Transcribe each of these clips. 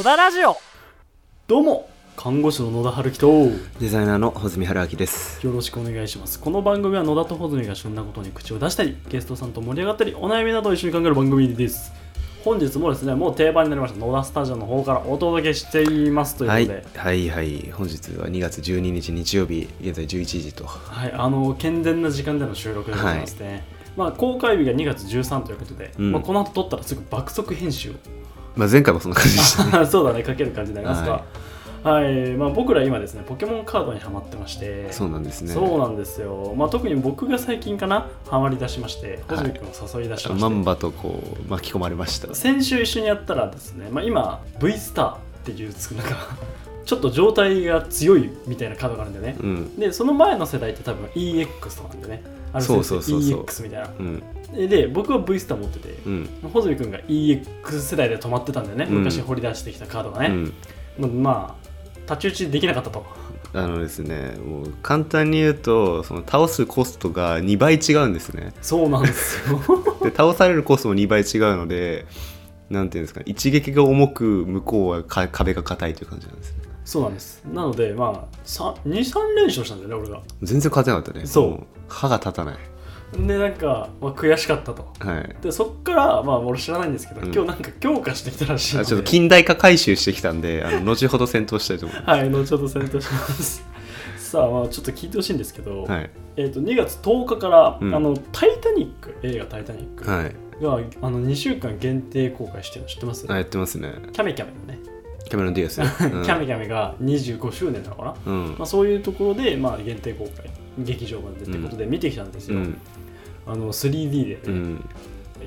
野田ラジオ。どうも看護師の野田春樹と。よデザイナーの穂積春明です。ろしくお願いします。この番組は野田と穂積が旬なことに口を出したりゲストさんと盛り上がったりお悩みなどを一緒に考える番組です。本日もですねもう定番になりました野田スタジオの方からお届けしています。というはいことで、はいはい本日は2月12日日曜日現在11時と。はい、あの健全な時間での収録でございますね、まあ、公開日が2月13ということで、うんまあ、この後撮ったらすぐ爆速編集をまあ前回もそんな感じでしたね。そうだね、かける感じになりますが、はい。まあ、僕ら今ですね、ポケモンカードにハマってまして、そうなんですね。そうなんですよ、まあ、特に僕が最近かな、ハマり出しまして、はい。穂積君を誘い出しまして、まんばとこう巻き込まれました。先週一緒にやったらですね、まあ、今、V スターっていうなんか ちょっと状態が強いみたいなカードがあるんでね、うん。でその前の世代って多分 EX とかなんでね、あるそうそうそうそう。EX みたいな。うんでで、僕は V スター持ってて、うん。穂積君が EX 世代で止まってたんだよね、うん。昔掘り出してきたカードがね。うん。ままあ太刀打ちできなかったと。あのですねもう簡単に言うとその倒すコストが2倍違うんですね。そうなんですよ。で倒されるコストも2倍違うのでなんていうんですか一撃が重く向こうはか壁が硬いという感じなんですね。そうなんです。なのでまあ23連勝したんだよね俺が。全然勝てなかったね。そう。も歯が立たないでなんか、まあ、悔しかったと。はい。でそっからまあ俺知らないんですけど、うん。今日なんか強化してきたらしいので。あちょっと近代化回収してきたんであの 後ほど戦闘したいと思いまはい後ほど戦闘します。さあまあちょっと聞いてほしいんですけど、すはい。えー、と2月10日から、うん。あの「タイタニック」映画「タイタニック」はい。があの2週間限定公開してるの知ってます、あやってますね。キャメキャメのね、キャメロン・ディアス、うん、キャメキャメが25周年なのかな？うん。まあ、そういうところで、まあ、限定公開劇場版でってことで見てきたんですよ、うんあの 3D で、うん。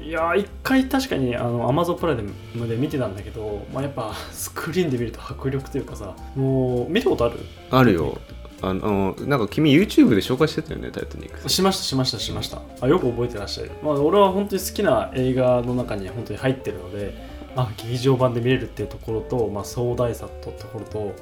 いやー一回確かにあの Amazon プライムで見てたんだけど、まあ、やっぱスクリーンで見ると迫力というかさもう見たことある？あるよ。あのなんか君 YouTube で紹介してたよねタイタニックしましたしましたしました。あよく覚えてらっしゃる、まあ、俺は本当に好きな映画の中に本当に入ってるのであ劇場版で見れるっていうところと、まあ、壮大さとところと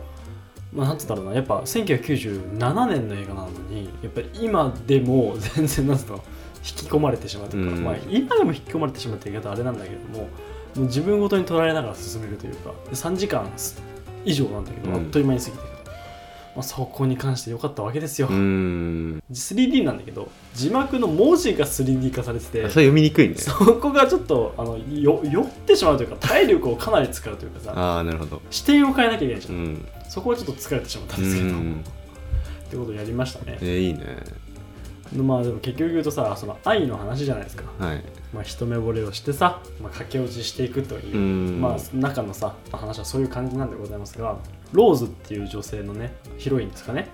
まあ、なんつったろうな。やっぱ1997年の映画なのにやっぱり今でも全然なんつったの？引き込まれてしまうというか、うん。まあ、今でも引き込まれてしまうって言い方あれなんだけども自分ごとに捉えながら進めるというかで3時間以上なんだけど、うん。あっという間に過ぎていくと、まあ、そこに関して良かったわけですよ、うーん 3D なんだけど字幕の文字が 3D 化されててあそれ読みにくいね。そこがちょっとあのよ酔ってしまうというか体力をかなり使うというかさああなるほど。視点を変えなきゃいけないじゃ、うん。んそこはちょっと疲れてしまったんうですけど。ん。ってことをやりましたね。えーいいねまあでも結局言うとさその愛の話じゃないですか、はい。まあ、一目惚れをしてさ、まあ、駆け落ちしていくというう、ん。まあ中のさ話はそういう感じなんでございますがローズっていう女性のねヒロインですかね。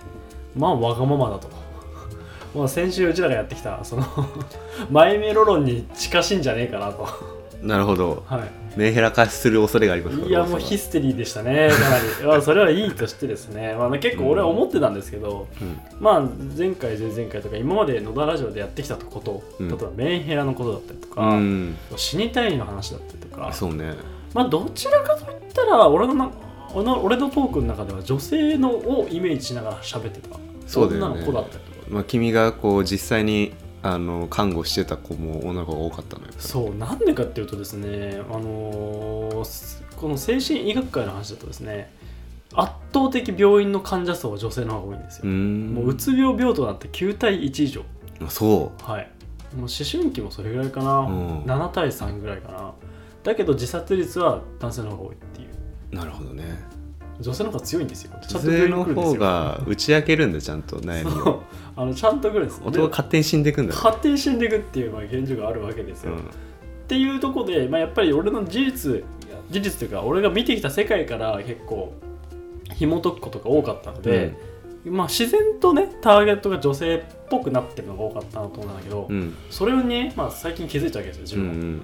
まあわがままだと。まあ先週うちらがやってきたその マイメロ論に近しいんじゃねえかなと。なるほど。はいメンヘラ化する恐れがありますいやもうヒステリーでしたねかなり。まあ それはいいとしてですね、まあ、結構俺は思ってたんですけど、うん。まあ前回前々回とか今まで野田ラジオでやってきたこと、うん。例えばメンヘラのことだったりとうか、ん。死にたいの話だったりとかそうね。まあどちらかといったら俺のな俺の俺のトークの中では女性のをイメージしながら喋ってたそうだよね。女の子だったりとか。まあ君がこう実際にあの看護してた子も女の子が多かったのよ。そうなんでかっていうとですねあのーすこの精神医学会の話だとですね圧倒的病院の患者層は女性の方が多いんですよ。もううつ病病棟なんて9対1以上。あそはい。もう思春期もそれぐらいかな、うん。7対3ぐらいかな。だけど自殺率は男性の方が多いっていうう。なるほどね女性の方が強いんですよ。女性の方が打ち明けるんだちゃんと悩みを。あのちゃんと来るんです。男が勝手に死んでいくんだね。勝手に死んでいくっていうまあ現状があるわけですよ、うん。っていうところで、まあ、やっぱり俺の事実事実というか俺が見てきた世界から結構紐解くことが多かったので、まあ、自然とねターゲットが女性っぽくなってるのが多かったなと思うんだけど、うん。それをね、まあ、最近気づいたわけですよ自う分は、ん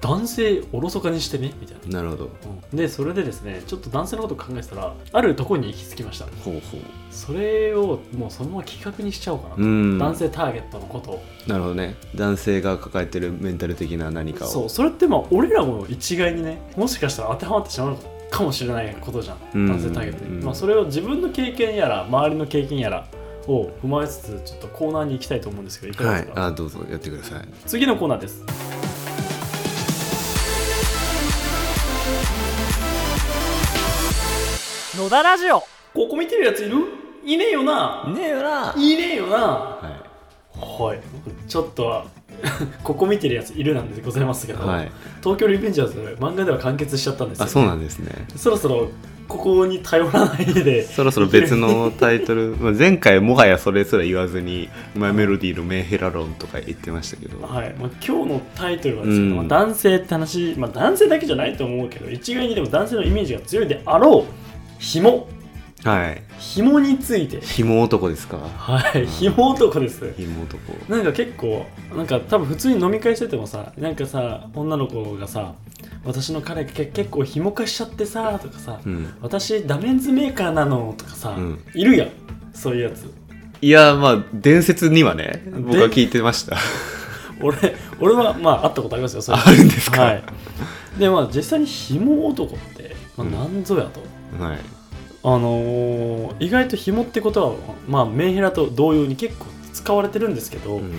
男性おろそかにしてねみたいな、なるほど。うん。でそれでですねちょっと男性のことを考えてたらあるところに行き着きました。ほうほう。それをもうそのまま企画にしちゃおうかなと、うん。男性ターゲットのことを。なるほどね。男性が抱えてるメンタル的な何かを。そう。それってまあ俺らも一概にねもしかしたら当てはまってしまうかもしれないことじゃん、うん。男性ターゲットに、うん。まあ、それを自分の経験やら周りの経験やらを踏まえつつちょっとコーナーに行きたいと思うんですけどいかがはいですか、あどうぞ。やってください。次のコーナーです野田ラジオ。ここ見てるやついる？いねえよな。ねえよな。いねえよな。ははい。ちょっと ここ見てるやついるなんでございますけど、はい。東京リベンジャーズ漫画では完結しちゃったんですよ、あそうなんですね。そろそろここに頼らないで。そろそろ別のタイトル。まあ前回もはやそれすら言わずに「マイメロディーのメンヘラ論」とか言ってましたけど。はい。まあ、今日のタイトルはですけど、うん。まあ男性って話、まあ、男性だけじゃないと思うけど一概にでも男性のイメージが強いであろう紐。はい。紐について。紐男ですか？はい。紐男です。紐男。なんか結構なんか多分普通に飲み会しててもさなんかさ女の子がさ私の彼がけ結構紐化しちゃってさとかさ、うん。私ダメンズメーカーなのとかさ、うん。いるやん。そういうやつ。いやまあ伝説にはね僕は聞いてました。俺俺はまあ会ったことありますよそれ。あるんですか？はい。でまあ実際に紐男って、まあ、何ぞやと、はい。あのー意外と紐ってことはまあメンヘラと同様に結構使われてるんですけど、うん。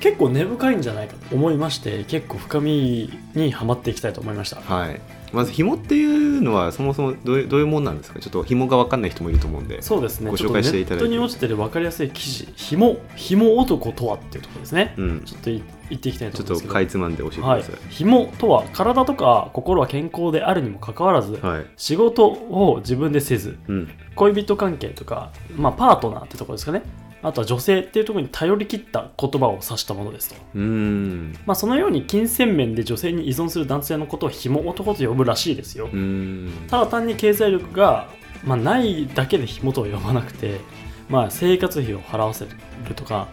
結構根深いんじゃないかと思いまして結構深みにはまっていきたいと思いました。はいまず紐っていうのはそもそもどういうどういうもんなんですか？ちょっと紐が分かんない人もいると思うんでそうですね。ご紹ちょっとネ介していただいて。ットに落ちてる分かりやすい記事。紐紐男とはっていうところですね、うん。ちょっとい言っていきたいとちょっと思うんですけど。かいつまんで教えてくはい。ださい、紐とは体とか心は健康であるにもかかわらず、はい。仕事を自分でせずうん。恋人関係とか、まあ、パートナーってところですかねあとは女性っていうところに頼り切った言葉を指したものですと、うーん。まあ、そのように金銭面で女性に依存する男性のことを紐男と呼ぶらしいですよ。うーん。ただ単に経済力が、まあ、ないだけで紐とは呼ばなくて、まあ、生活費を払わせるとか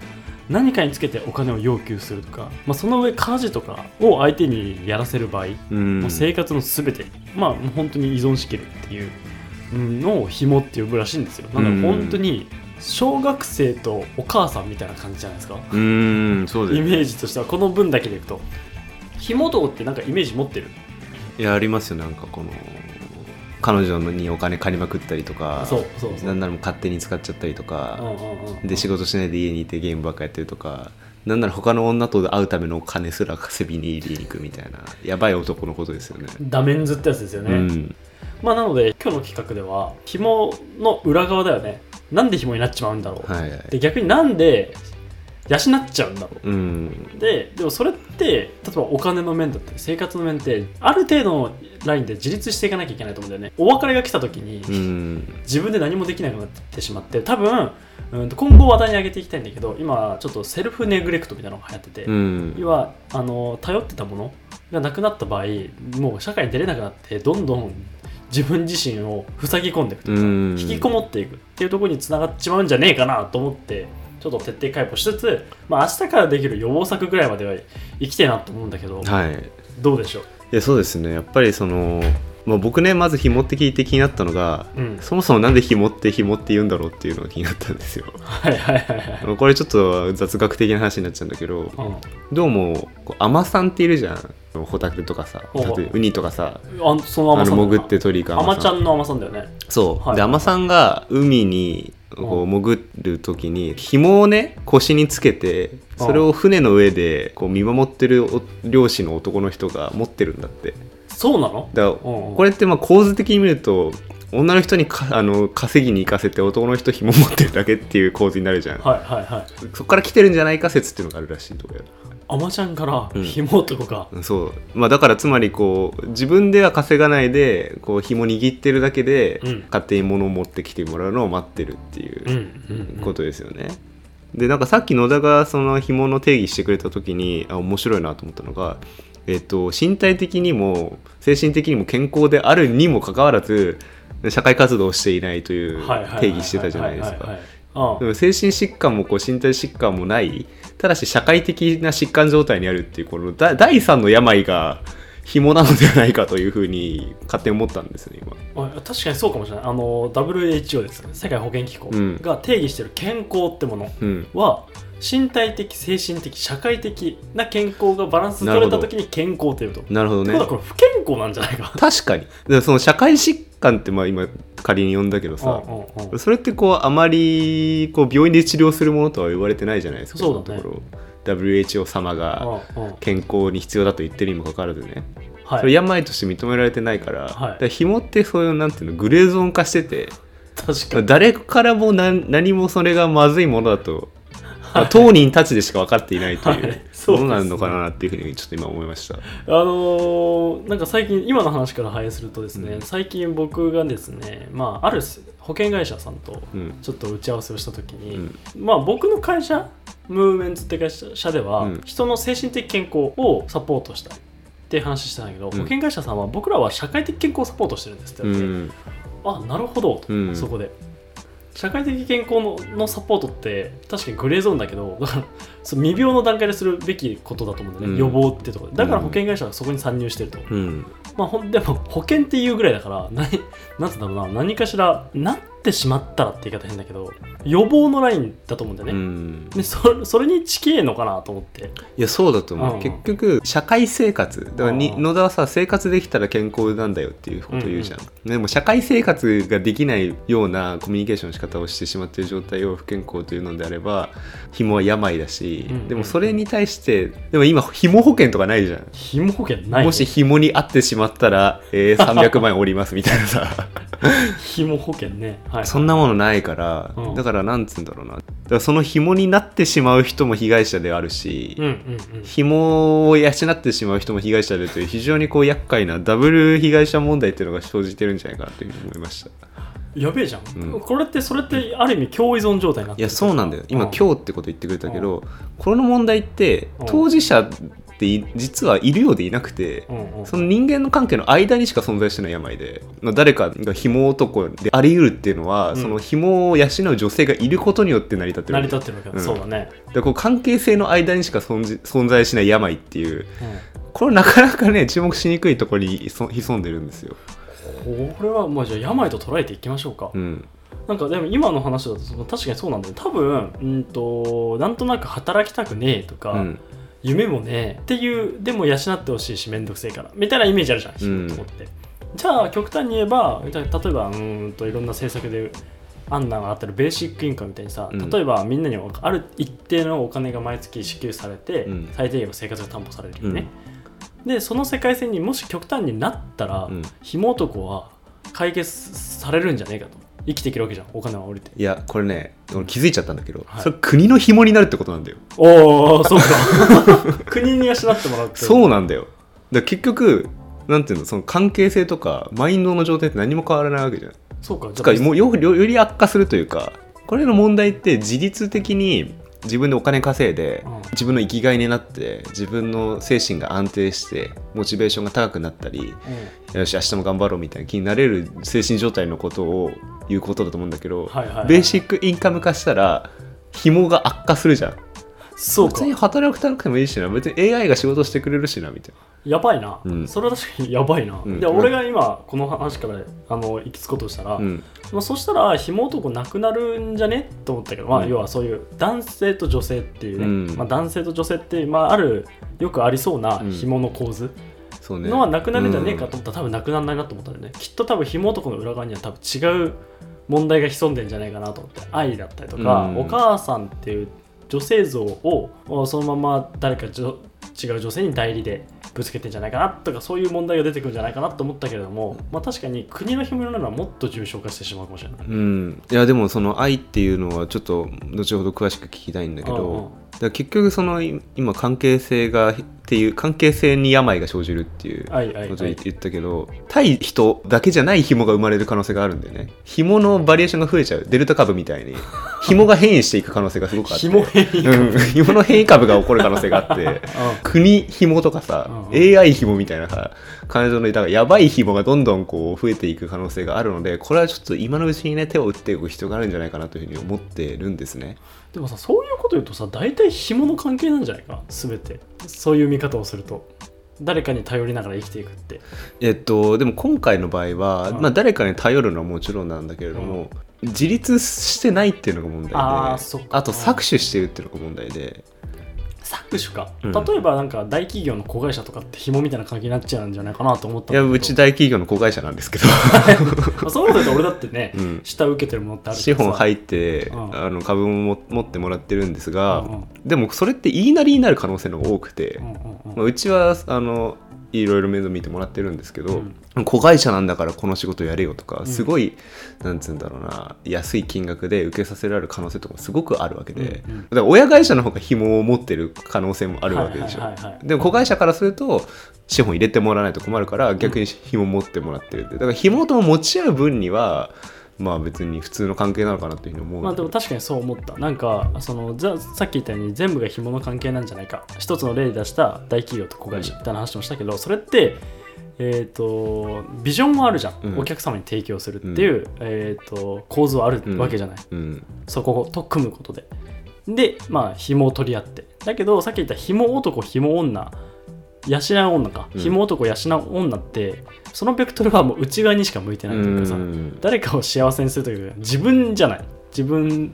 何かにつけてお金を要求するとか、まあ、その上家事とかを相手にやらせる場合、うーん。もう生活の全てまあもう本当に依存しきるっていううんのを紐って呼ぶらしいんですよ。だから本当に小学生とお母さんみたいな感じじゃないですか？うーんそうですイメージとしてはこの分だけでいくと。紐男ってなんかイメージ持ってる？いやありますよ。なんかこの彼女にお金借りまくったりとかそうそうそう。なんなら勝手に使っちゃったりとうんか、で仕事しないで家にいてゲームばっかやってるとかなんなら他の女と会うためのお金すら稼ぎに入れに行くみたいな。やばい男のことですよね。ダメンズってやつですよね、うん、まあなので今日の企画では紐の裏側だよねなんで紐になっちまうんだろう、はいはい。で逆になんで養っちゃうんだろう。うん、ででもそれって例えばお金の面だったり生活の面ってある程度のラインで自立していかなきゃいけないと思うんだよね。お別れが来た時に、うん、自分で何もできなくなってしまって多分、うん、と今後話題に上げていきたいんだけど今ちょっとセルフネグレクトみたいなのが流行ってて、うん、要はあの頼ってたものがなくなった場合もう社会に出れなくなってどんどん自分自身を塞ぎ込んでいくというか、うん。引きこもっていくっていうところにつながっちまうんじゃねえかなと思ってちょっと徹底解剖しつつ、まあ、明日からできる予防策ぐらいまでは生きてえなと思うんだけど、はい。どうでしょう？いやそうですね。やっぱりその、まあ、僕ねまず紐って聞いて気になったのが、うん。そもそもなんで紐って紐って言うんだろうっていうのが気になったんですよ。はいはいはいはい。これちょっと雑学的な話になっちゃうんだけどうん。どうもこう海女さんっているじゃん。ホタテとかさウニとかさあそのあの潜って取り行くアマ海女ちゃんの甘さんだよね。そう、はい。で海女さんが海にこうう潜る時に紐をね腰につけてそれを船の上でこう見守ってるお漁師の男の人が持ってるんだってそうなの？だからうんうん。これってまあ構図的に見ると女の人にかあの稼ぎに行かせて男の人紐持ってるだけっていう構図になるじゃん、はいはいはい。そこから来てるんじゃないか説っていうのがあるらしいところアマちゃんからうん紐男が、そう、まあ、だからつまりこう自分では稼がないでこう紐握ってるだけで、うん。勝手に物を持ってきてもらうのを待ってるっていううんうんうん。ことですよね。でなんかさっき野田がその紐の定義してくれた時にあ面白いなと思ったのが、えっと、身体的にも精神的にも健康であるにもかかわらず社会活動をしていないという定義してたじゃないですか。でも精神疾患もこう身体疾患もないただし社会的な疾患状態にあるっていうこのだ第三の病が紐なのではないかというふうに勝手に思ったんですね今。あ確かにそうかもしれない。あの WHO ですね。世界保健機構うん。が定義してる健康ってものうん。は身体的精神的社会的な健康がバランス取れた時に健康っていうと。なるほどね。これ不健康なんじゃないか。確かに。でその社会疾患ってまあ今仮に呼んだけどさ、うんうんうん。それってこうあまりこう病院で治療するものとは言われてないじゃないですかそうだね。のところ。WHO 様が健康に必要だと言ってるにもかかわらずね。はい。それ病として認められてないから,、はい。だ紐ってそういうなんていうのグレーゾーン化してて確かに。誰からも何何もそれがまずいものだと、まあ当人たちでしか分かっていないといはい。うそうですね。ものなのかなっていうふうにちょっと今思いました。あのーなんか最近今の話から反映するとですね、うん。最近僕がですねまあある保険会社さんとうん。ちょっと打ち合わせをした時に、うん。まあ僕の会社ムーブメンツって会社では、うん。人の精神的健康をサポートしたいっていう話してたんだけど、保険会社さんは僕らは社会的健康をサポートしてるんですってって、ん。あなるほどと、うん。そこで社会的健康ののサポートって確かにグレーゾーンだけどだからそう未病の段階でするべきことだと思うんだよね、うん。予防ってとこだから保険会社がそこに参入してると、うん。まあ、ほんでも保険っていうぐらいだから何なんつうんだろうな。何かしらなってしまったらって言い方変だけど予防のラインだと思うんだようね、ん。でそそれに近えのかなと思って。いやそうだと思う、うん。結局社会生活。だからにうん。野田はさ生活できたら健康なんだよっていうことを言うじゃん、でも社会生活ができないようなコミュニケーションの仕方をしてしまっている状態を不健康というのであれば紐は病だし、うんでもそれに対してでも今紐保険とかないじゃん。紐保険ないもし紐に合ってしまったら、えー300万円おりますみたいなさ。紐保険ね、はい、そんなものないから、うん。だからなんつうんだろうな。だからその紐になってしまう人も被害者であるし、うんうんうん。紐を養ってしまう人も被害者でという非常にこう厄介なダブル被害者問題っていうのが生じてるんじゃないかなというふうに思いました。やべえじゃん、うん。これってそれってある意味共依存状態になってるいやそうなんだよ。今、うん。今日ってこと言ってくれたけど、この問題ってうん。当事者ってい実はいるようでいなくて、うんうん。その人間の関係の間にしか存在してない病で、まあ、誰かが紐男であり得るっていうのは、うん。その紐を養う女性がいることによって成り立ってる成り立ってるわけだ、うん。そうだね、だからこう関係性の間にしか存在しない病っていううん。これなかなかね注目しにくいところに潜潜んでるんですよ。これはまあじゃあ病と捉えていきましょうか、うん。なんかでも今の話だと確かにそうなんだよ多分うんとなんとなく働きたくねえとか、うん夢もねえっていうでも養ってほしいしめんどくせえから。みたいなイメージあるじゃんうん。仕事って、じゃあ極端に言えば例えばうーんといろんな政策で案内があったらベーシックインカムみたいにさ、うん。例えばみんなにある一定のお金が毎月支給されて、うん。最低限の生活が担保されるよね、でその世界線にもし極端になったら、うん。紐男は解決されるんじゃねえかと生きていけるわけじゃんお金は降りて。いやこれね俺気づいちゃったんだけど、はい。それ国の紐になるってことなんだよ。おおそうか。国に養ってもらうってそうなんだよ。だから結局なんていうのその関係性とかマインドの状態って何も変わらないわけじゃん。そうかじつかもうよよより悪化するというかこれの問題って自律的に自分でお金稼いで、うん。自分の生きがいになって自分の精神が安定してモチベーションが高くなったりうん。よし明日も頑張ろうみたいな気になれる精神状態のことを言うことだと思うんだけど、はいはいはいベーシックインカム化したら紐が悪化するじゃんそうか。別に働くなくてもいいしな。別に AI が仕事してくれるしなみたいやばいな、うん。それは確かにやばいな、うん。で俺が今この話からあの行き着こうとしたら、な、うん。まあ、そしたら紐男なくなるんじゃね？と思ったけど、まあ、うん。要はそういう男性と女性っていうね、うん。まあ、男性と女性って、まあ、あるよくありそうなうん。紐の構図そうね。のはなくなるんじゃねえかと思ったら、多分なくならないなと思ったんだよね。きっと多分紐男の裏側には多分違う問題が潜んでんじゃないかなと思って愛だったりとか、うん。お母さんっていう女性像をそのまま誰か違う女性に代理でぶつけてんじゃないかなとかそういう問題が出てくるんじゃないかなと思ったけれども、まあ、確かに国の紐なのはもっと重症化してしまうかもしれない。うん、いやでもその愛っていうのはちょっと後ほど詳しく聞きたいんだけど、うんうんら結局そのい今関係性がっていう関係性に病が生じるっていうことを言ったけど、対人だけじゃない紐が生まれる可能性があるんだよね。紐のバリエーションが増えちゃう。デルタ株みたいに。紐が変異していく可能性がすごくあって。紐変異うん、紐の変異株が起こる可能性があって。国紐とかさ、うん。AI 紐みたいなさ感情のだからやばい紐がどんどんこう増えていく可能性があるのでこれはちょっと今のうちにね手を打っていく必要があるんじゃないかなというふうに思ってるんですね。でもさそういうこと言うとさ大体紐の関係なんじゃないか？全て。そういう見方をすると。誰かに頼りながら生きていくって。えっとでも今回の場合は、うんまあ、誰かに頼るのはもちろんなんだけれども、自立してないっていうのが問題であと搾取してるっていうのが問題で。搾取か、うん。例えばなんか大企業の子会社とかって紐みたいな関係になっちゃうんじゃないかなと思ったいやんだけど。うち大企業の子会社なんですけど、まあそういうこと言うと俺だってね、うん。下受けてるものってある資本入っって、うんあの株も持ってもらってるんですが、うんうんでもそれって言いなりになる可能性の方が多くて、うん。うんうんまあ、うちはあのいろいろ面倒見てもらってるんですけど、子会社なんだからこの仕事やれよとか、すごいなんつうんだろうな安い金額で受けさせられる可能性とかもすごくあるわけで、うんうん。だから親会社の方が紐を持ってる可能性もあるわけでしょ、はいはいでも子会社からすると資本入れてもらわない。と困るから逆に紐持ってもらってるってだから紐と持ち合う分にはまあ別に普通の関係なのかなというふうに思う。まあでも確かにそう思った。なんかそのざさっき言ったように全部が紐の関係なんじゃないか。一つの例で出した大企業と子会社みたいな話もしたけどそれってえー、とビジョンもあるじゃん、うん。お客様に提供するっていう、えー、と構図はあるわけじゃない、うん。そこと組むことで。でまあ紐を取り合って。だけどさっき言った紐男紐女養う女か、うん。紐男養う女ってそのベクトルはもう内側にしか向いてないというかさ、うん。誰かを幸せにするというか自分じゃない。自分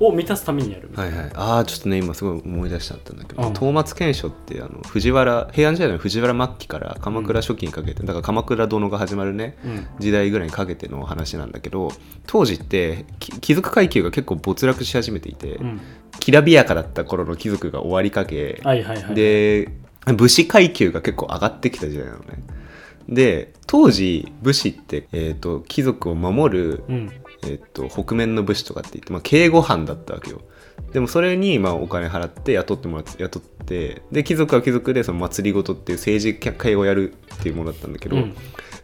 を満たすためにやる。はいはい、ああちょっとね今すごい思い出しちゃったんだけど、うん。東松賢書ってあの藤原平安時代の藤原末期から鎌倉初期にかけて、だから鎌倉殿が始まるねな、うん。時代ぐらいにかけての話なんだけど当時ってき貴族階級が結構没落し始めていて、うん。きらびやかだった頃の貴族が終わりかけ、はいはいはい。で武士階級が結構上がってきた時代なのねで当時武士って、えー、と貴族を守るうん。えっと北面の武士とかって言って、まあ、警護班だったわけよ。でもそれにまあお金払って雇ってもらって雇ってで貴族は貴族でその祭りごとっていう政治会をやるっていうものだったんだけど、うん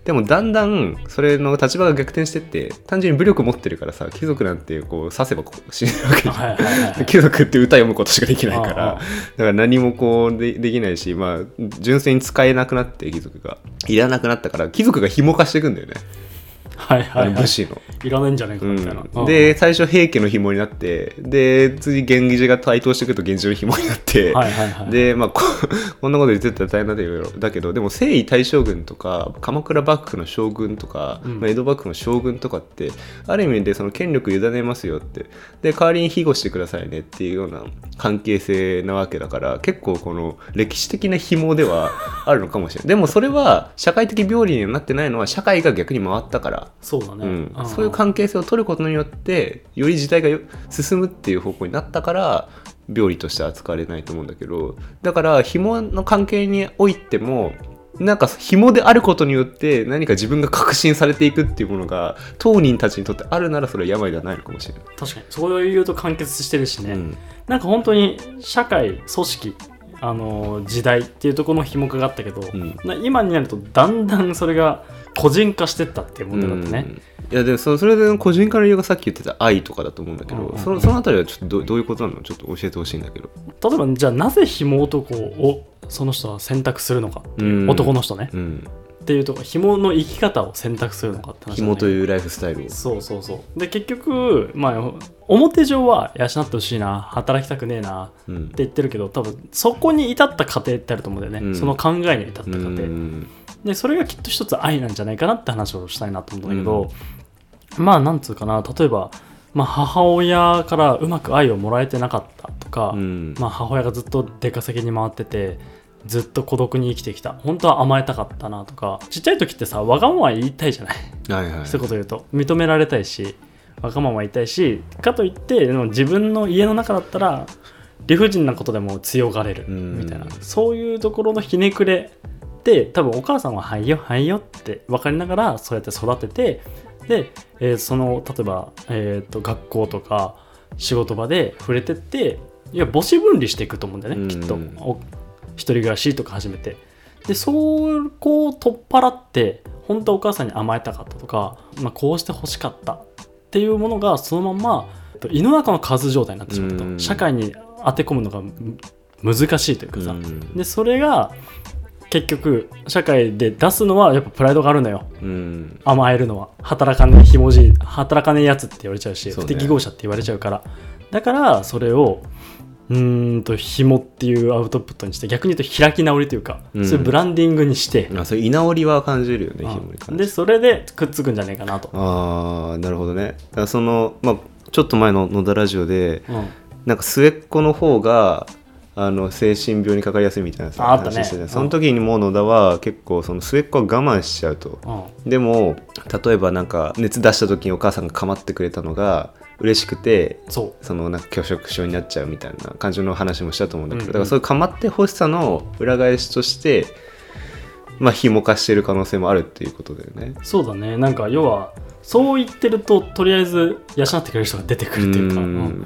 でもだんだんそれの立場が逆転してって単純に武力持ってるからさ貴族なんてこう刺せばこう死ぬわけじゃん。はいはい 貴族って歌読むことしかできないからだから何もこうでできないしまあ純粋に使えなくなって貴族が。いらなくなったから貴族が紐化していくんだよね、はいはいはい。武士の。いらないんじゃないかみたいな、うん、で最初平家の紐になってで次源氏が台頭してくると源氏の紐になって、はいはいはいでまあこ こんなこと言ってたら大変だけどだけどでも征夷大将軍とか鎌倉幕府の将軍とか、うん。まあ江戸幕府の将軍とかってある意味でその権力委ねますよって。で代わりに庇護してくださいねっていうような関係性なわけだから結構この歴史的な紐ではあるのかもしれない。でもそれは社会的病理にはなってないのは社会が逆に回ったからそうだね、うん。ん。そういう関係性を取ることによってより時代がよ進むっていう方向になったから病理として扱われないと思うんだけどだから紐の関係においてもなんか紐であることによって何か自分が確信されていくっていうものが当人たちにとってあるならそれは病ではないのかもしれない。確かに。そういうと完結してるしね、うん。なんか本当に社会組織あの時代っていうところの紐化があったけど、ん。な今になるとだんだんそれが個人化してったっていう問題だったね、うん。いやでもそそれで個人化の理由がさっき言ってた愛とかだと思うんだけど、うん。うんうんそのそのあたりはちょっとどどういうことなの？ちょっと教えてほしいんだけど。例えばじゃあなぜ紐男をその人は選択するのか。う、うん男の人ね。うん、っていうとこ紐の生き方を選択するのかって話だね。紐というライフスタイルを。そうそうそう。で結局まあ表上は養ってほしいな。働きたくねえな。ってうん言ってるけど多分そこに至った過程ってあると思うんだよね、うん。その考えに至った過程、うんでそれがきっと一つ愛なんじゃないかなって話をしたいなと思うんだけど、まあなんつうかな例えば、まあ、母親からうまく愛をもらえてなかったとか、うん。まあ、母親がずっと出稼ぎに回っててずっと孤独に生きてきた。本当は甘えたかったなとかちっちゃい時ってさわがまま言いたいじゃない？はいはい。一言言うと。認められたいしわがまま言いたいしかといって自分の家の中だったら理不尽なことでも強がれるうん。みたいな。そういうところのひねくれで多分お母さんは「はいよはいよ」って分かりながらそうやって育ててで、えーその例えば、えーと学校とか仕事場で触れてっていや母子分離していくと思うんだよね、うん。きっと。お一人暮らしとか始めて。でそこを取っ払って本当はお母さんに甘えたかったとか、まあ、こうして欲しかったっていうものがそのまんまえっと胃の中の数状態になってしまうと、うん。社会に当て込むのがむ難しいというかさ、うん。でそれが結局社会で出すのはやっぱプライドがあるのよ。うん。甘えるのは。働かねえひもじい働かねえやつって言われちゃうしね。不適合者って言われちゃうから。だからそれをうーんと紐っていうアウトプットにして逆に言うと開き直りというか、うん。そういうブランディングにして、あそういう居直りは感じるよね、うん。紐にでそれでくっつくんじゃねえかなと、ああなるほどね。だからその、まあ、ちょっと前の野田ラジオでうん。なんか末っ子の方があの精神病にかかりやすいみたいなさああったね。話してたうん。その時にもう野田は結構その末っ子は我慢しちゃうと。うん。でも例えばなんか熱出した時にお母さんが構ってくれたのが嬉しくてそそのなんか拒食症になっちゃうみたいな感じの話もしたと思うんだけど、うんうんだからそういう構ってほしさの裏返しとしてまあ紐化してる可能性もあるっていうことだよね。そうだね。なんか要はそう言ってるととりあえず養ってくれる人が出てくるっていうか、ううんん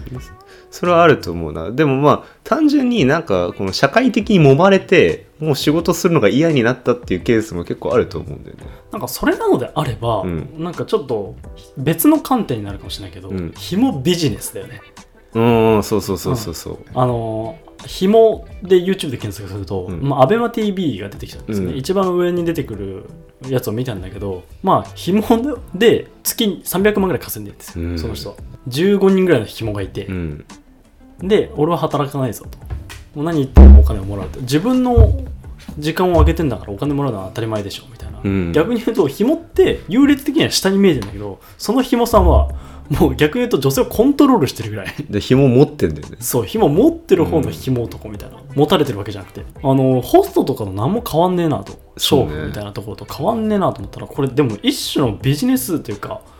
それはあると思うな。でもまあ単純になんかこの社会的に揉まれてもう仕事するのが嫌になったっていうケースも結構あると思うんだよね。なんかそれなのであれば、うん。なんかちょっと別の観点になるかもしれないけど、うん。紐ビジネスだよね。うんそうそうそうそうそう。あのー紐で YouTube で検索すると、うん。まあ、ABEMATV が出てきたんですね、うん。一番上に出てくるやつを見たんだけどまあ紐で月に300万ぐらい稼いでるんですよ、うん。その人は。15人ぐらいの紐がいて、うんで俺は働かないぞと。もう何言ってもお金をもらうと。自分の時間を上げてんだからお金もらうのは当たり前でしょみたいな、うん。逆に言うと紐って優劣的には下に見えてるんだけどその紐さんはもう逆に言うと女性をコントロールしてるぐらい。で紐持ってんだよね。そう紐持ってる方の紐男みたいな、持たれてるわけじゃなくて。あのホストとかの何も変わんねえなと。勝負みたいなところと変わんねえなと思ったらこれでも一種のビジネスというかひ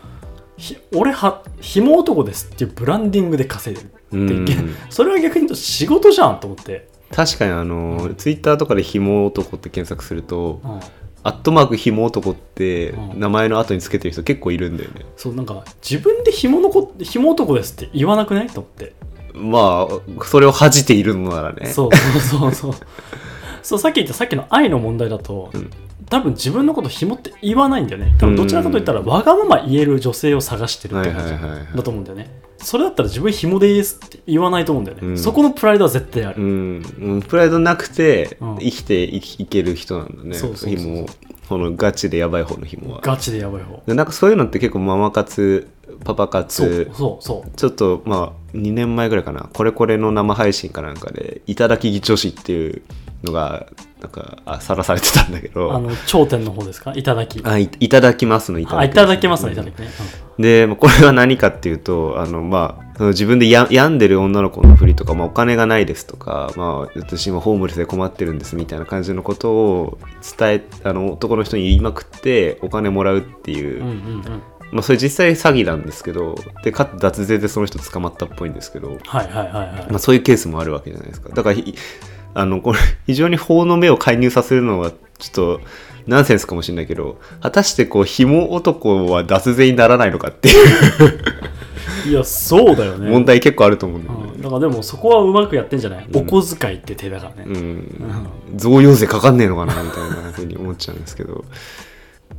俺は紐男ですっていうブランディングで稼いでるうん。でそれは逆に言うと仕事じゃんと思って、確かにあのツイッターとかで紐男って検索するとうん。アットマーク紐男ってうん。名前の後につけてる人結構いるんだよね。そうなんか自分で紐のこ紐男ですって言わなくないと思って、まあそれを恥じているのならね。そうそうそうそう。そうさっき言ったさっきの愛の問題だと、うん多分自分のこと紐って言わないんだよね。多分どちらかといったらわがまま言える女性を探してるっはいて感じだと思うんだよね。それだったら自分紐ですって言わないと思うんだよね、うん。そこのプライドは絶対あうる、んうん。プライドなくてうん。生きていける人なんだね。そうそう紐このガチでやばい方の紐は。ガチでやばい方。でなんかそういうのって結構ママ活パパそう活そうそう。ちょっとまあ2年前ぐらいかな。これこれの生配信かなんかで「いただき女子」っていうのがなんかあさらされてたんだけあどの頂点の方ですか？いただき。あいいただきますのいただきあいただけますねいただきね、でまあこれは何かっていうとあの、まあ、その自分でや病んでる女の子のふりとか、まあ、お金がないですとか、まあ、私今ホームレスで困ってるんですみたいな感じのことを伝えあの男の人に言いまくってお金もらうっていう、うん、うんうんうん。まあ、それ実際詐欺なんですけどでかつ脱税でその人捕まったっぽいんですけど、はいはいはいはい、まあ、そういうケースもあるわけじゃないですか。だからひあのこれ非常に法の目を介入させるのはちょっとナンセンスかもしれないけど果たしてこう紐男は脱税にならないのかっていう。いやそうだよね。問題結構あると思うんだよね。うん、だからでもそこはうまくやってんじゃない、うん。お小遣いって手だからね、うん、贈与税かかんねえのかなみたいなふうに思っちゃうんですけど、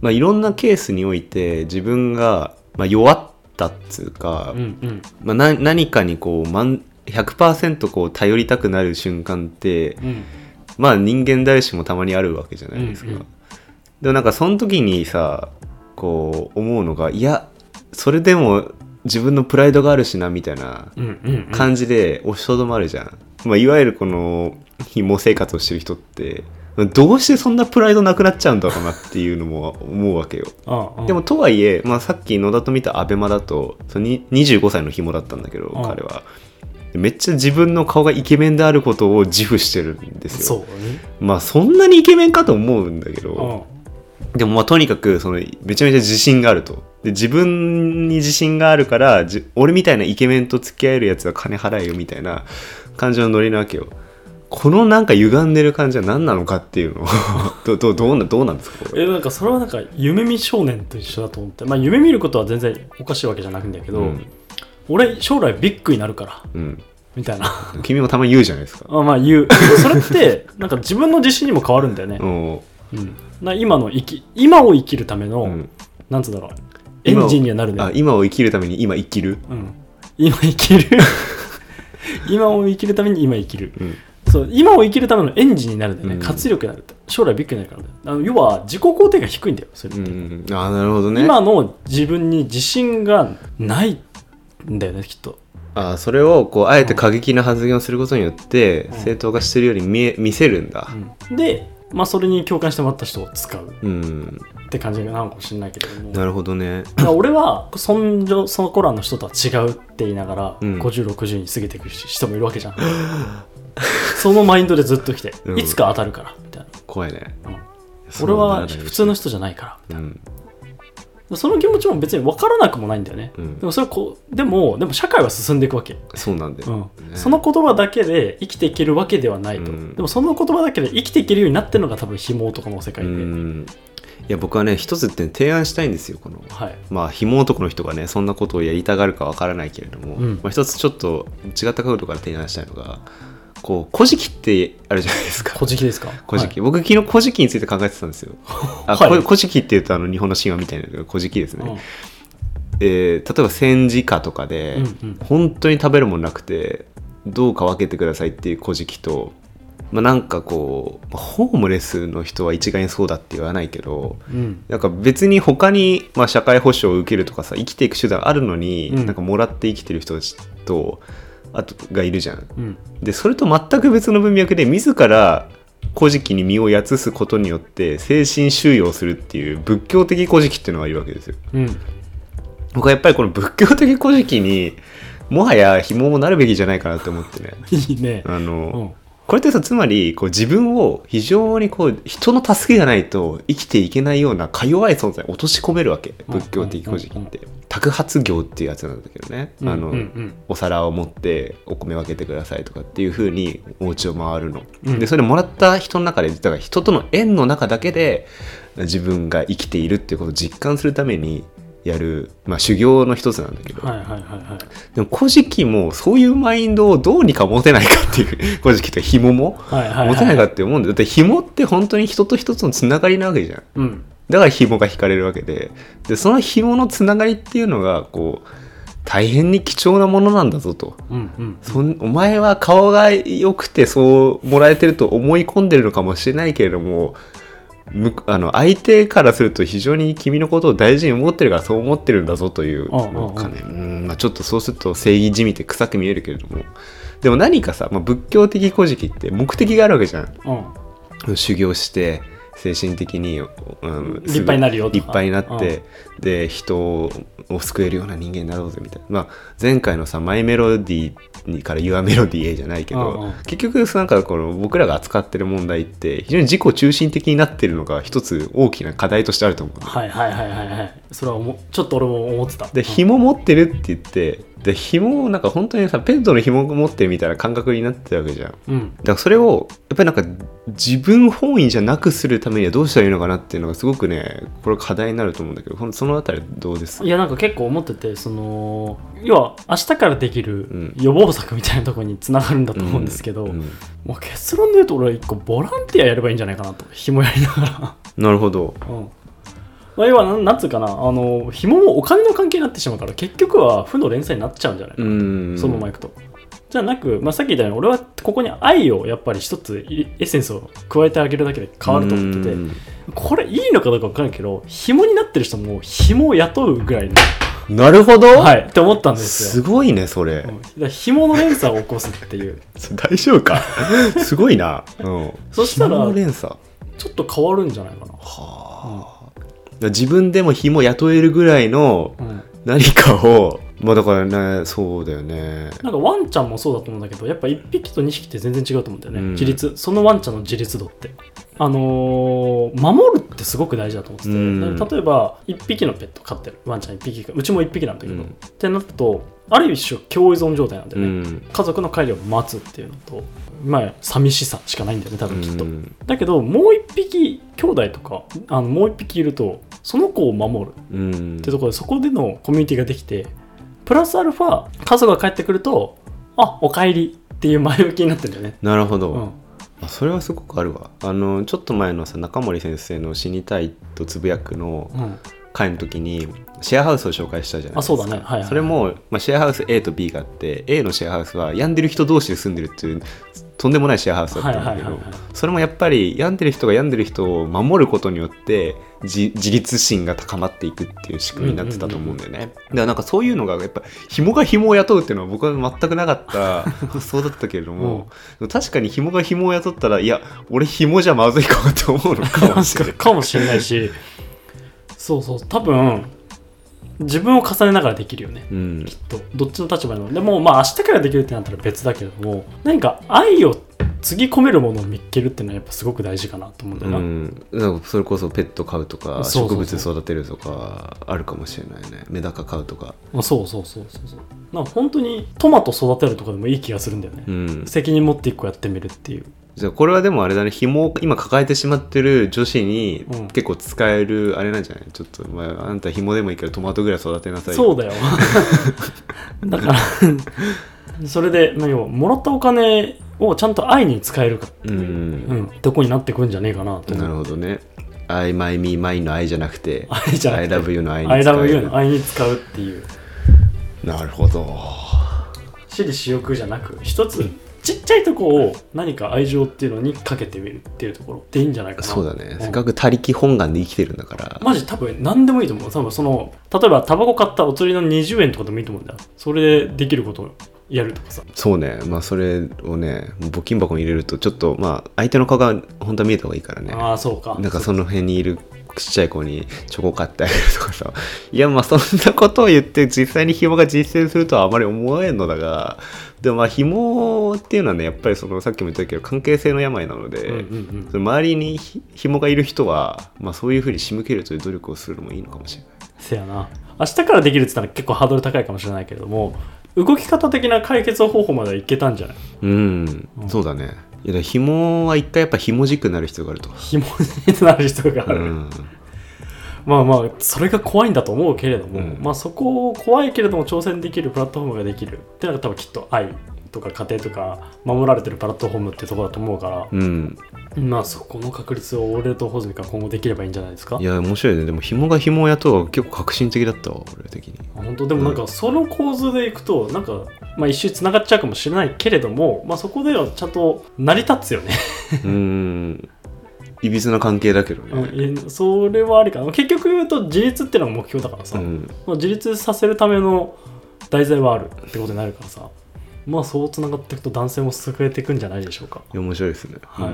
まあ、いろんなケースにおいて自分が、まあ、弱ったっつうか、うんうん。まあ、な何かにこう満100%こう頼りたくなる瞬間ってうんまあ人間誰しもたまにあるわけじゃないですか。うんうんでもなんかその時にさこう思うのがいやそれでも自分のプライドがあるしなみたいな感じで押しとどまるじゃん。まあ、いわゆるこの紐生活をしてる人ってどうしてそんなプライドなくなっちゃうんだろうなっていうのも思うわけよ。でもとはいえ、まあ、さっき野田と見たアベマだとそのに25歳の紐だったんだけどうん彼は。めっちゃ自分の顔がイケメンであることを自負してるんですよ。そうねまあそんなにイケメンかと思うんだけど、うんでもまあとにかくそのめちゃめちゃ自信があると。で自分に自信があるからじ俺みたいなイケメンと付き合えるやつは金払えよみたいな感じのノリなわけよ。このなんか歪んでる感じは何なのかっていうのを どどどうなどうなんですか。えなんかそれはなんか夢見少年と一緒だと思ってまあ夢見ることは全然おかしいわけじゃなくんだけど、うん俺将来ビッグになるからうん、みたいな。君もたまに言うじゃないですか。あまあ言う。それってなんか自分の自信にも変わるんだよね、うん。うん、な今の生き今を生きるための、うん。なんつうんだろう。エンジンにはなるね。あ今を生きるために今生きる、うん、今生きる？今を生きるために今生きる。うん。そう今を生きるためのエンジンになるんだよね、うん。活力になる将来ビッグになるからね。あの要は自己肯定が低いんだよそれって、うん、あなるほどね。今の自分に自信がないんだよねきっと。あそれをこうあえて過激な発言をすることによって、うん。正当化してるように見え見せるんだ。で、まあ、それに共感してもらった人を使う。うん、って感じなのかもしれないけれども。なるほどね。俺はそんじょその頃の人とは違うって言いながら、うん。5060に過ぎていく人もいるわけじゃん。そのマインドでずっと来て、うん。いつか当たるからみたいな、怖いね。俺は普通の人じゃないからうんその気持ちも別に分からなくもないんだよね、うん。でもそれこでもでも社会は進んでいくわけ、そうなんだよ、うん。ね。その言葉だけで生きていけるわけではないと、うん。でもその言葉だけで生きていけるようになってるのが多分紐男の世界うで、ん。いや僕はね一つって提案したいんですよこの。はい。まあ紐男の人がねそんなことをやりたがるかわからないけれども、うん。まあ、一つちょっと違った角度から提案したいのがこう「古事記」ってあるじゃないですか。古事記ですか？古事記、僕昨日古事記について考えてたんですよ。あ、はい。こ古事記っていうとあの日本の神話みたいな古事記ですね、はいえー例えば戦時下とかで、うんうん。本当に食べるもんなくてどうか分けてくださいっていう古事記と、まあ、なんかこうホームレスの人は一概にそうだって言わないけどうん。なんか別に他にまあ社会保障を受けるとかさ生きていく手段あるのに、うん。なんかもらって生きてる人たちとあとがいるじゃん。うんでそれと全く別の文脈で自ら古事記に身をやつすことによって精神収容するっていう仏教的古事記っていうのがいるわけですよ。うん僕はやっぱりこの仏教的古事記にもはや紐もなるべきじゃないかなって思ってね。いいねあの、うんこれってさつまりこう自分を非常にこう人の助けがないと生きていけないようなか弱い存在に落とし込めるわけ。うん。仏教的古事記って。托発業っていうやつなんだけどね、あのお皿を持ってお米分けてくださいとかっていう風にお家を回るの。うん。でそれもらった人の中でだから人との縁の中だけで自分が生きているっていうことを実感するためにやる、まあ、修行の一つなんだけど、はいはいはいはい。でも古事記もそういうマインドをどうにか持てないかっていう 古事記って紐もはいはいはい。持てないかって思うんだよ。だって紐って本当に人と人とのつながりなわけじゃん。うん。だから紐が引かれるわけで。でその紐のつながりっていうのがこう大変に貴重なものなんだぞと。うんうんそんお前は顔が良くてそうもらえてると思い込んでるのかもしれないけれどもむあの相手からすると非常に君のことを大事に思ってるからそう思ってるんだぞといううんうんうんなんかねうんまあ、ちょっとそうすると正義じみて臭く見えるけれども。でも何かさ、まあ、仏教的古事記って目的があるわけじゃん。うん修行して精神的に、うん、立派になるよ立派になって、で人を救えるような人間になろうぜみたいな、まあ、前回のさ「マイメロディー」から「ユアメロディー」じゃないけど、うんうん。結局なんかこの僕らが扱ってる問題って非常に自己中心的になってるのが一つ大きな課題としてあると思うんだよ。はいはいはいはいはい。それはちょっと俺も思ってた。で紐持ってるって言ってで紐をなんか本当にさペットの紐を持ってるみたいな感覚になってるわけじゃん。うん。だからそれをやっぱりなんか自分本位じゃなくするためにはどうしたらいいのかなっていうのがすごくねこれ課題になると思うんだけどそのあたりどうです？いやなんか結構思っててその要は明日からできるうん。予防策みたいなところにつながるんだと思うんですけど、うんまあ、結論で言うと俺は一個ボランティアやればいいんじゃないかなと紐やりながなるほど。ら、うん。まあ、要はなんなんつうかなあの紐もお金の関係になってしまうから結局は負の連鎖になっちゃうんじゃないかな、うん。そのままいくと。じゃなく、まあ、さっき言ったように俺はここに愛をやっぱり一ついエッセンスを加えてあげるだけで変わると思っててうん。これいいのかどうか分からんけど紐になってる人も紐を雇うぐらいの。なるほど、はいって思ったんですよ。すごいねそれ、うん。紐の連鎖を起こすっていう。大丈夫か？すごいな、うん、そしたらちょっと変わるんじゃないかな、はあ、自分でも紐雇えるぐらいのうん、何かをまあだからねそうだよね。なんかワンちゃんもそうだと思うんだけどやっぱ1匹と2匹って全然違うと思うんだよね、うん。自立。そのワンちゃんの自立度って。あのー守るってすごく大事だと思ってて、うん。例えば1匹のペット飼ってる。ワンちゃん1匹か。うちも1匹なんだけど、うん。ってなるとある種共依存状態なんだよね、うん。家族の帰りを待つっていうのとまあ寂しさしかないんだよね多分きっと、うん。だけどもう1匹兄弟とかあのもう1匹いるとその子を守るうん。ってところでそこでのコミュニティができてプラスアルファ家族が帰ってくるとあおかえりっていう前向きになってるんだよね、なるほど、うん、あそれはすごくあるわ。あのちょっと前のさ中森先生の「死にたい」とつぶやくのうん、回の時にシェアハウスを紹介したじゃないあですか。そうだね。はい、はい、それも、まあ、シェアハウス A と B があって A のシェアハウスは病んでる人同士で住んでるっていうとんでもないシェアハウスだったんだけどそれもやっぱり病んでる人が病んでる人を守ることによって自自立心が高まっていくっていう仕組みになってたと思うんだよね、だからなんかそういうのがやっぱ紐が紐を雇うっていうのは僕は全くなかった 発想だったけれども、確かに紐が紐を雇ったらいや俺紐じゃまずいかもって思うのかもしれない。かもしれないしそうそう。多分自分を重ねながらできるよね。うん。きっと。どっちの立場でも。でもまあ明日からできるってなったら別だけれども何か愛をつぎ込めるものを見っけるっていうのはやっぱすごく大事かなと思うんだうよな、ん、なんかそれこそペット飼うとか植物育てるとかあるかもしれないね。メダカ飼うとか。まあそうそうそうそうそう。なんか本当にトマト育てるとかでもいい気がするんだよね、うん。責任持って一個やってみるっていうじゃあこれはでもあれだね。紐を今抱えてしまってる女子にうん。結構使えるあれなんじゃない？ちょっと、まあ、あんた紐でもいいからトマトぐらい育てなさい。よそうだよ。だからそれで何をもらったお金をちゃんと愛に使えるか。う、うん。うん、とこになってくんじゃねえかなと。なるほどね。I, my, me, mine の愛じゃなくて愛じゃなく I て love you の愛に I 使える。Love you の愛に使うっていう。なるほど。私利私欲じゃなく一つちっちゃいとこを何か愛情っていうのにかけてみるっていうところでいいんじゃないかな。そうだね、んせっかく他力本願で生きてるんだから。マジ多分何でもいいと思う。多分その例えばタバコ買ったお釣りの20円とかでもいいと思うんだよ。それでできることをやるとかさ。そうね。まあそれをね募金箱に入れるとちょっとまあ相手の顔が本当は見えた方がいいからね。ああそうか。なんかその辺にいるちっちゃい子にチョコ買ってあげるとかさ。いやまあそんなことを言って実際に紐が実践するとはあまり思えんのだがでもまあ紐っていうのはねやっぱりそのさっきも言ったけど関係性の病なので、うんうんうん。その周りにひ紐がいる人は、まあ、そういうふうに仕向けるという努力をするのもいいのかもしれない。せやな。明日からできるって言ったら結構ハードル高いかもしれないけれども動き方的な解決方法まではいけたんじゃない？うん、そうだねいやだから紐は一回やっぱ紐軸になる必要があると、紐になる人がある、うん、まあまあそれが怖いんだと思うけれども、うん。まあそこを怖いけれども挑戦できるプラットフォームができるっていうのが多分きっと愛とか家庭とか守られてるプラットフォームってところだと思うから、うん、まあそこの確率を俺と穂積が今後できればいいんじゃないですか？いや面白いね。でも紐が紐を雇うは結構革新的だったわ俺的に。本当でもなんかその構図でいくとなんかまあ一周つながっちゃうかもしれないけれどもまあそこではちゃんと成り立つよね。うんいびつな関係だけどうんそれはありかな。結局言うと自立っていうのが目標だからさ、うん。まあ自立させるための題材はあるってことになるからさ。まあそうつながっていくと男性も救えていくんじゃないでしょうか。いや面白いですね、はい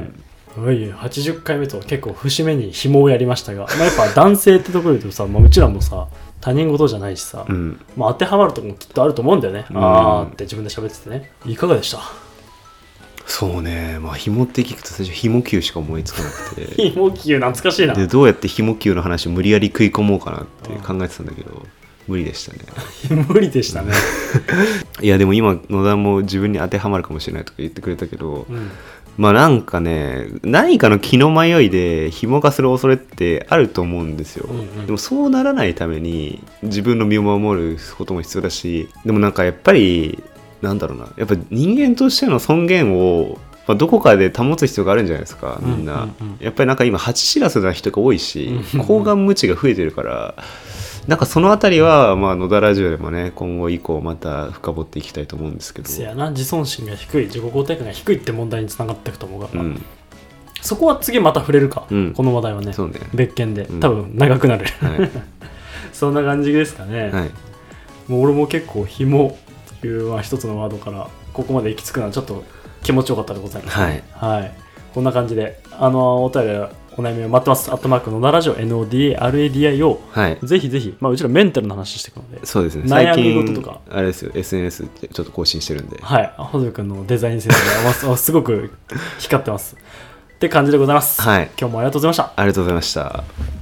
うん。はい、80回目と結構節目に紐をやりましたが、まあ、やっぱ男性ってところで言うとさ、まあ、うちらもさ他人事じゃないしさ、うん。まあ、当てはまるとこもきっとあると思うんだよね、うん。あーって自分で喋っててね。いかがでした？そうね。まあ紐って聞くと最初紐球しか思いつかなくて。紐球懐かしいな。でどうやって紐球の話を無理やり食い込もうかなって考えてたんだけど無理でしたね。無理でしたね、いやでも今野田も自分に当てはまるかもしれないとか言ってくれたけど、うん、まあなんかね何かの気の迷いで紐化する恐れってあると思うんですよ、うんうん。でもそうならないために自分の身を守ることも必要だしでもなんかやっぱりなんだろうな。やっぱ人間としての尊厳を、まあ、どこかで保つ必要があるんじゃないですかみんな、うんうん。うんやっぱりなんか今蜂知らずな人が多いし抗がん無知が増えてるからなんかそのあたりは、まあ、野田ラジオでもね今後以降また深掘っていきたいと思うんですけど。せやな。自尊心が低い自己肯定感が低いって問題につながっていくと思うから、うん。そこは次また触れるか、うん。この話題はね。ね。別件で。うん。多分長くなる、はい、そんな感じですかね、はい。もう俺も結構紐というまあ一つのワードからここまで行き着くのはちょっと気持ちよかったでございます、はい。はい、こんな感じであのお便りお悩みを待ってます。アットマークのなラジオ NODARADIO はい。ぜひぜひ、まあ、うちらメンタルの話していくのでそうですね。悩み最近事とか。あれですよ。SNS ってちょっと更新してるんで。はい。ホズミ君のデザインセンスがまあすごく光ってます。って感じでございます、はい。今日もありがとうございました。ありがとうございました